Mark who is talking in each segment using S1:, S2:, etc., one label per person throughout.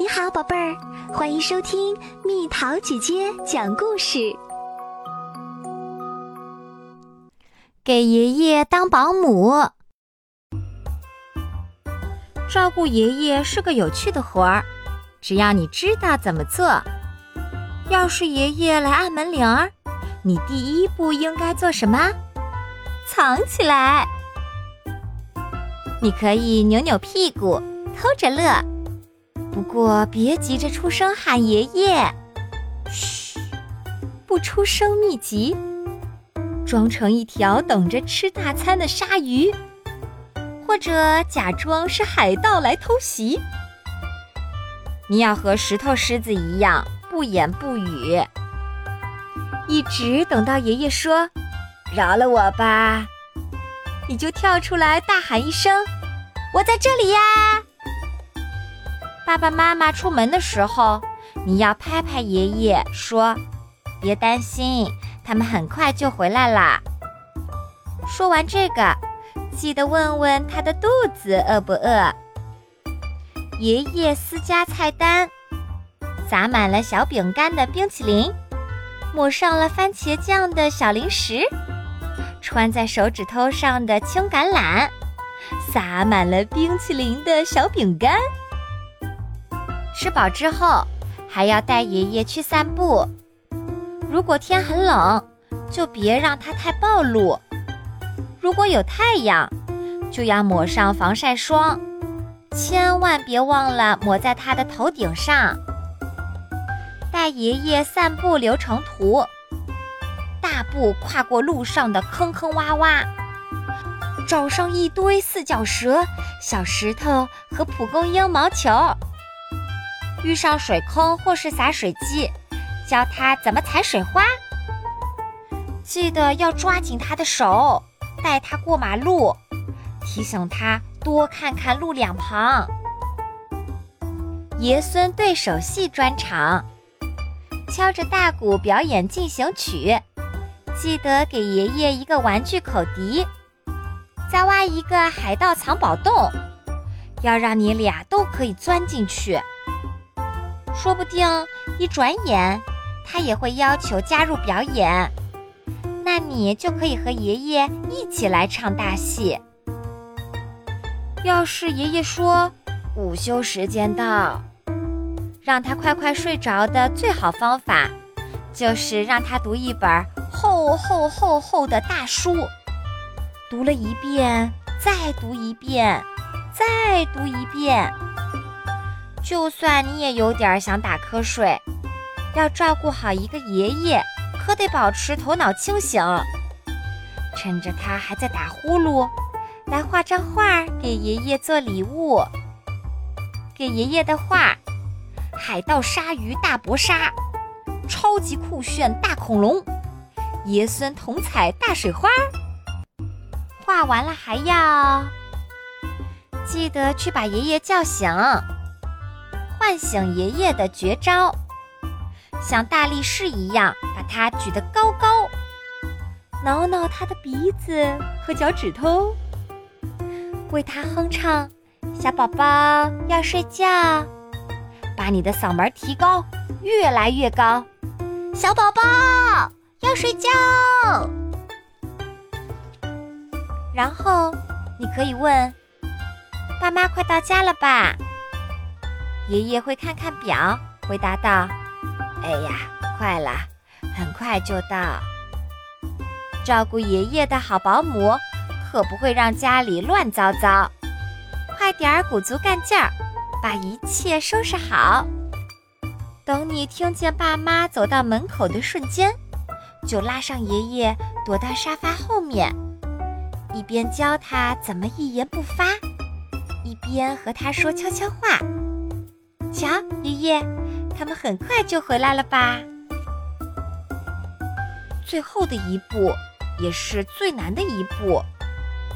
S1: 你好，宝贝儿，欢迎收听蜜桃姐姐讲故事。
S2: 给爷爷当保姆，照顾爷爷是个有趣的活儿，只要你知道怎么做。要是爷爷来按门铃儿，你第一步应该做什么？藏起来。你可以扭扭屁股，偷着乐。不过别急着出声喊爷爷，嘘，不出声秘籍，装成一条等着吃大餐的鲨鱼，或者假装是海盗来偷袭。你要和石头狮子一样不言不语，一直等到爷爷说“饶了我吧”，你就跳出来大喊一声：“我在这里呀！”爸爸妈妈出门的时候，你要拍拍爷爷，说：“别担心，他们很快就回来啦。”说完这个，记得问问他的肚子饿不饿。爷爷私家菜单：撒满了小饼干的冰淇淋，抹上了番茄酱的小零食，穿在手指头上的青橄榄，撒满了冰淇淋的小饼干。吃饱之后，还要带爷爷去散步。如果天很冷，就别让他太暴露；如果有太阳，就要抹上防晒霜，千万别忘了抹在他的头顶上。带爷爷散步流程图：大步跨过路上的坑坑洼洼，找上一堆四脚蛇、小石头和蒲公英毛球。遇上水坑或是洒水机，教他怎么踩水花。记得要抓紧他的手，带他过马路，提醒他多看看路两旁。爷孙对手戏专场，敲着大鼓表演进行曲。记得给爷爷一个玩具口笛，再挖一个海盗藏宝洞，要让你俩都可以钻进去。说不定一转眼，他也会要求加入表演，那你就可以和爷爷一起来唱大戏。要是爷爷说午休时间到，让他快快睡着的最好方法，就是让他读一本厚厚厚厚的大书，读了一遍，再读一遍，再读一遍。就算你也有点想打瞌睡，要照顾好一个爷爷，可得保持头脑清醒。趁着他还在打呼噜，来画张画给爷爷做礼物。给爷爷的画：海盗鲨鱼大搏杀，超级酷炫大恐龙，爷孙同踩大水花。画完了还要记得去把爷爷叫醒。唤醒爷爷的绝招，像大力士一样把他举得高高，挠挠他的鼻子和脚趾头，为他哼唱：“小宝宝要睡觉，把你的嗓门提高，越来越高。”小宝宝要睡觉，然后你可以问：“爸妈快到家了吧？”爷爷会看看表，回答道：“哎呀，快了，很快就到。”照顾爷爷的好保姆，可不会让家里乱糟糟。快点儿鼓足干劲儿，把一切收拾好。等你听见爸妈走到门口的瞬间，就拉上爷爷躲到沙发后面，一边教他怎么一言不发，一边和他说悄悄话。瞧，爷爷，他们很快就回来了吧？最后的一步，也是最难的一步，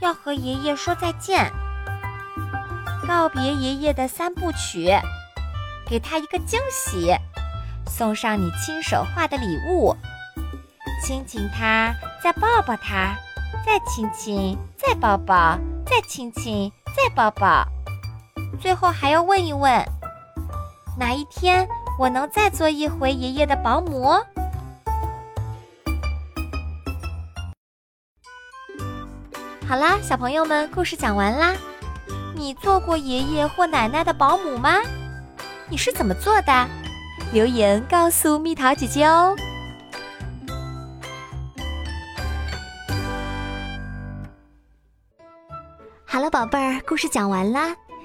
S2: 要和爷爷说再见，告别爷爷的三部曲，给他一个惊喜，送上你亲手画的礼物，亲亲他，再抱抱他，再亲亲，再抱抱，再亲亲，再抱抱，最后还要问一问。哪一天我能再做一回爷爷的保姆？好啦，小朋友们，故事讲完啦。你做过爷爷或奶奶的保姆吗？你是怎么做的？留言告诉蜜桃姐姐哦。
S1: 好了，宝贝儿，故事讲完啦。